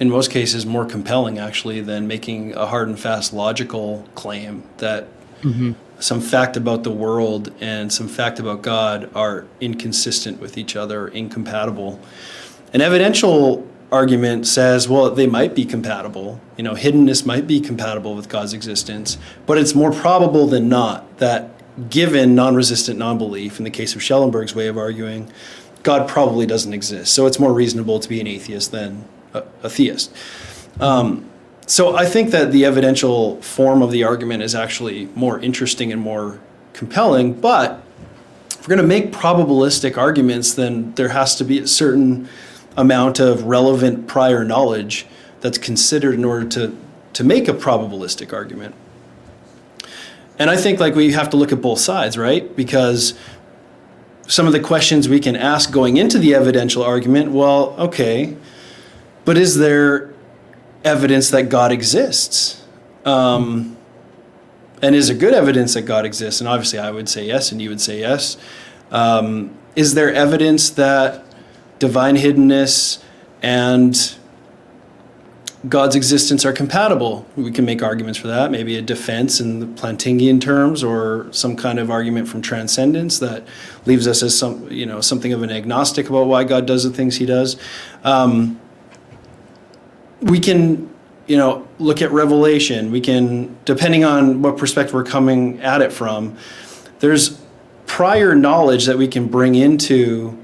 in most cases more compelling actually than making a hard and fast logical claim that mm-hmm some fact about the world and some fact about God are inconsistent with each other, incompatible. An evidential argument says, well, they might be compatible. You know, hiddenness might be compatible with God's existence, but it's more probable than not that given non resistant non belief, in the case of Schellenberg's way of arguing, God probably doesn't exist. So it's more reasonable to be an atheist than a, a theist. Um, so I think that the evidential form of the argument is actually more interesting and more compelling. But if we're going to make probabilistic arguments, then there has to be a certain amount of relevant prior knowledge that's considered in order to, to make a probabilistic argument. And I think like we have to look at both sides, right? Because some of the questions we can ask going into the evidential argument, well, okay, but is there evidence that God exists? Um, and is it good evidence that God exists? And obviously, I would say yes, and you would say yes. Um, is there evidence that divine hiddenness and God's existence are compatible? We can make arguments for that. Maybe a defense in the Plantingian terms, or some kind of argument from transcendence that leaves us as some, you know, something of an agnostic about why God does the things He does. Um, we can you know look at revelation. We can depending on what perspective we're coming at it from there's prior knowledge that we can bring into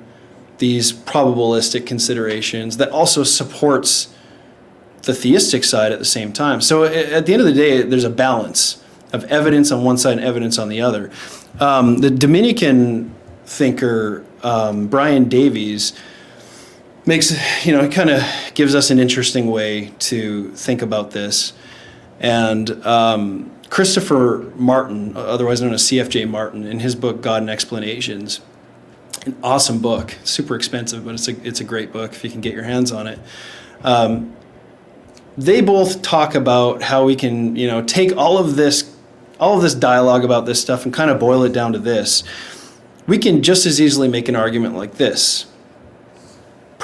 these probabilistic considerations that also supports the theistic side at the same time. So at the end of the day there's a balance of evidence on one side and evidence on the other. Um, the dominican thinker um, brian davies makes you know it kind of gives us an interesting way to think about this. And um, christopher martin otherwise known as cfj martin in his book god and explanations an awesome book super expensive but it's a, it's a great book if you can get your hands on it. Um, they both talk about how we can you know take all of this all of this dialogue about this stuff and kind of boil it down to this. We can just as easily make an argument like this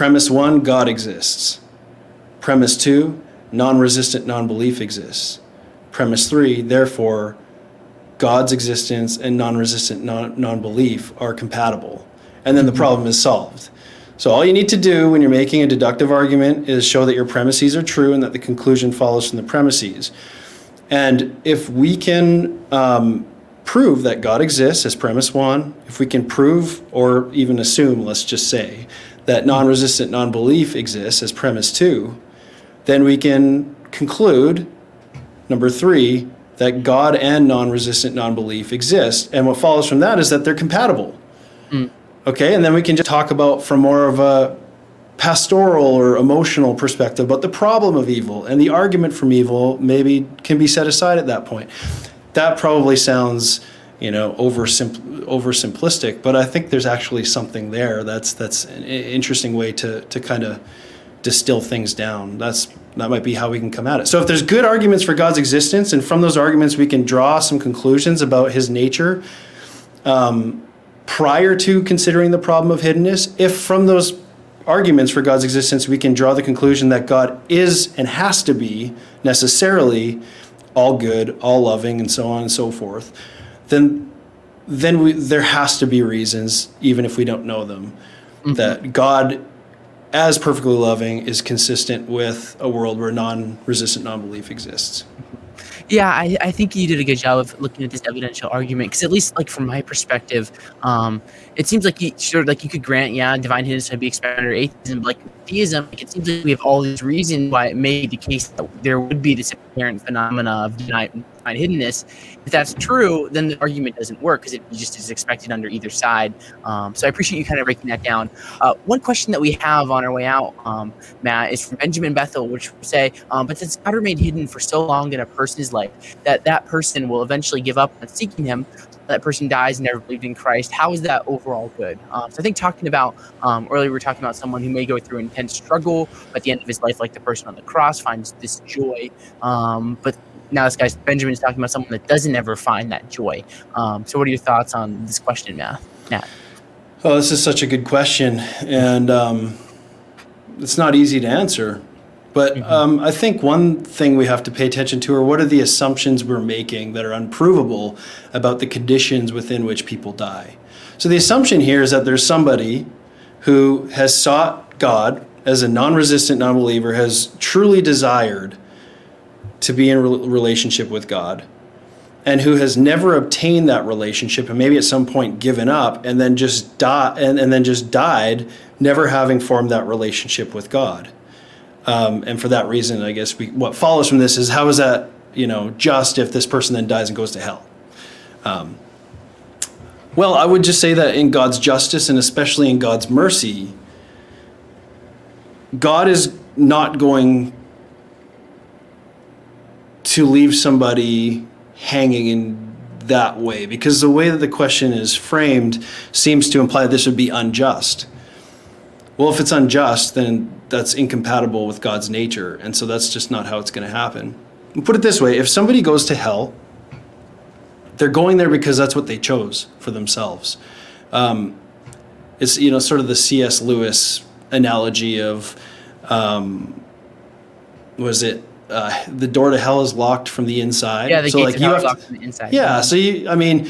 Premise one God exists. Premise two non resistant non belief exists. Premise three, therefore, God's existence and non resistant non belief are compatible. And then the mm-hmm. problem is solved. So, all you need to do when you're making a deductive argument is show that your premises are true and that the conclusion follows from the premises. And if we can um, prove that God exists as premise one, if we can prove or even assume, let's just say, that non resistant non belief exists as premise two, then we can conclude number three that God and non-resistant non-belief exist, and what follows from that is that they're compatible. Hmm. Okay, and then we can just talk about from more of a pastoral or emotional perspective but the problem of evil. And the argument from evil maybe can be set aside at that point. That probably sounds you know oversimp- oversimplistic but i think there's actually something there that's that's an interesting way to to kind of distill things down. That's that might be how we can come at it. So if there's good arguments for god's existence and from those arguments we can draw some conclusions about his nature um, prior to considering the problem of hiddenness if from those arguments for God's existence, we can draw the conclusion that God is and has to be necessarily all good, all loving, and so on and so forth, then then we, there has to be reasons, even if we don't know them, mm-hmm. that God, as perfectly loving, is consistent with a world where non-resistant non-belief exists. Yeah, I, I think you did a good job of looking at this evidential argument because at least like from my perspective, um, it seems like you sure like you could grant yeah divine hiddenness would be expanded or atheism, but like theism, like, it seems like we have all these reasons why it may be the case that there would be this apparent phenomena of divine, divine hiddenness. If that's true, then the argument doesn't work because it just is expected under either side. Um, so I appreciate you kind of breaking that down. Uh, one question that we have on our way out, um, Matt, is from Benjamin Bethel, which would say, um, but since God remained hidden for so long in a person's life, that that person will eventually give up on seeking Him that person dies and never believed in Christ, how is that overall good? Um, so I think talking about um, earlier, we were talking about someone who may go through intense struggle, but at the end of his life, like the person on the cross, finds this joy. Um, but now this guy's Benjamin is talking about someone that doesn't ever find that joy. Um, so what are your thoughts on this question, Matt? Matt? Oh, this is such a good question, and um, it's not easy to answer. But mm-hmm. um, I think one thing we have to pay attention to are what are the assumptions we're making that are unprovable about the conditions within which people die. So the assumption here is that there's somebody who has sought God as a non resistant non believer, has truly desired to be in a relationship with God, and who has never obtained that relationship and maybe at some point given up and then just die and, and then just died never having formed that relationship with God. Um, and for that reason, I guess we, what follows from this is how is that you know just if this person then dies and goes to hell? Um, well, I would just say that in God's justice and especially in God's mercy, God is not going to leave somebody hanging in that way because the way that the question is framed seems to imply this would be unjust. Well, if it's unjust, then that's incompatible with God's nature. And so that's just not how it's going to happen. Put it this way if somebody goes to hell, they're going there because that's what they chose for themselves. Um, it's you know sort of the C.S. Lewis analogy of um, was it uh, the door to hell is locked from the inside. Yeah, the so gates like of you have locked from the inside. Yeah, yeah, so you I mean,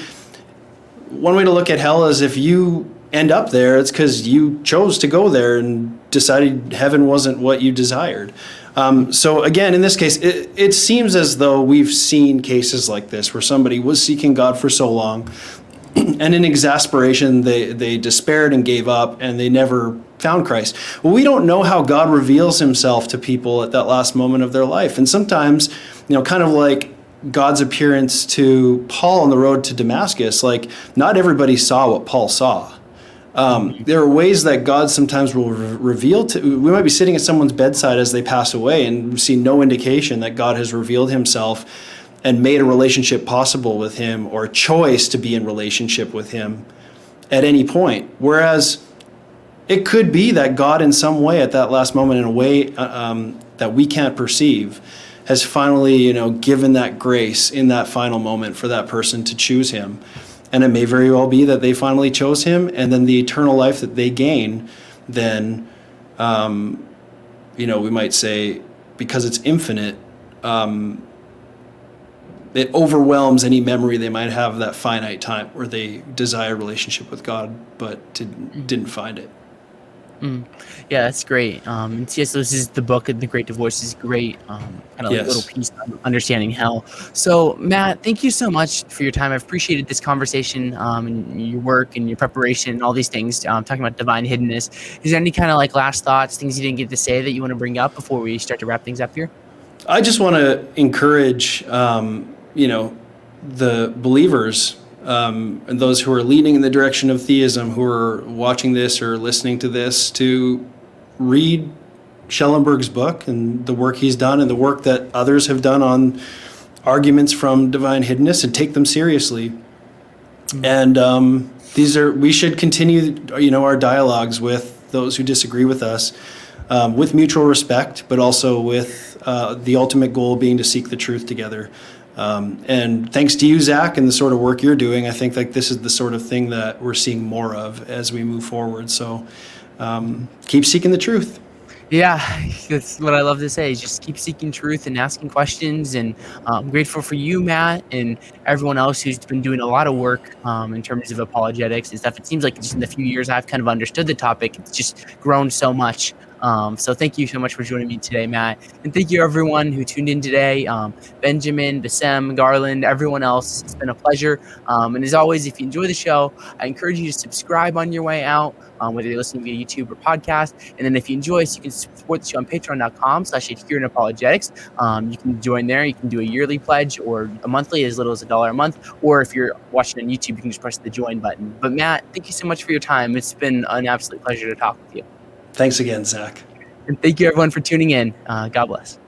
one way to look at hell is if you end up there, it's because you chose to go there and decided heaven wasn't what you desired. Um, so again, in this case, it, it seems as though we've seen cases like this where somebody was seeking God for so long, and in exasperation, they they despaired and gave up, and they never found Christ. Well, we don't know how God reveals Himself to people at that last moment of their life, and sometimes, you know, kind of like God's appearance to Paul on the road to Damascus, like not everybody saw what Paul saw. Um, there are ways that God sometimes will re- reveal to. We might be sitting at someone's bedside as they pass away and see no indication that God has revealed Himself and made a relationship possible with Him or a choice to be in relationship with Him at any point. Whereas it could be that God, in some way, at that last moment, in a way uh, um, that we can't perceive, has finally, you know, given that grace in that final moment for that person to choose Him. And it may very well be that they finally chose him, and then the eternal life that they gain, then, um, you know, we might say, because it's infinite, um, it overwhelms any memory they might have that finite time where they desire relationship with God but didn't, didn't find it. Mm. Yeah, that's great. Um, and C.S. Lewis is the book, The Great Divorce, is great. Um, kind of Yes. like little piece on understanding hell. So, Matt, thank you so much for your time. I've appreciated this conversation um, and your work and your preparation and all these things. Um, talking about divine hiddenness. Is there any kind of like last thoughts, things you didn't get to say that you want to bring up before we start to wrap things up here? I just want to encourage, um, you know, the believers um, and those who are leading in the direction of theism, who are watching this or listening to this, to read Schellenberg's book and the work he's done and the work that others have done on arguments from divine hiddenness and take them seriously. And um, these are we should continue, you know, our dialogues with those who disagree with us, um, with mutual respect, but also with uh, the ultimate goal being to seek the truth together. Um, and thanks to you, Zach, and the sort of work you're doing, I think like this is the sort of thing that we're seeing more of as we move forward. So um, keep seeking the truth. Yeah, that's what I love to say. Is just keep seeking truth and asking questions. And uh, I'm grateful for you, Matt, and everyone else who's been doing a lot of work um, in terms of apologetics and stuff. It seems like just in the few years I've kind of understood the topic, it's just grown so much. Um, so thank you so much for joining me today, Matt, and thank you everyone who tuned in today. Um, Benjamin, Bassem, Garland, everyone else. It's been a pleasure. Um, and as always, if you enjoy the show, I encourage you to subscribe on your way out um, whether you're listening via YouTube or podcast. And then if you enjoy us, you can support the show on patreon.com slash adherent apologetics. Um, you can join there. You can do a yearly pledge or a monthly as little as a dollar a month. Or if you're watching on YouTube, you can just press the join button. But Matt, thank you so much for your time. It's been an absolute pleasure to talk with you. Thanks again, Zach. And thank you everyone for tuning in. Uh, God bless.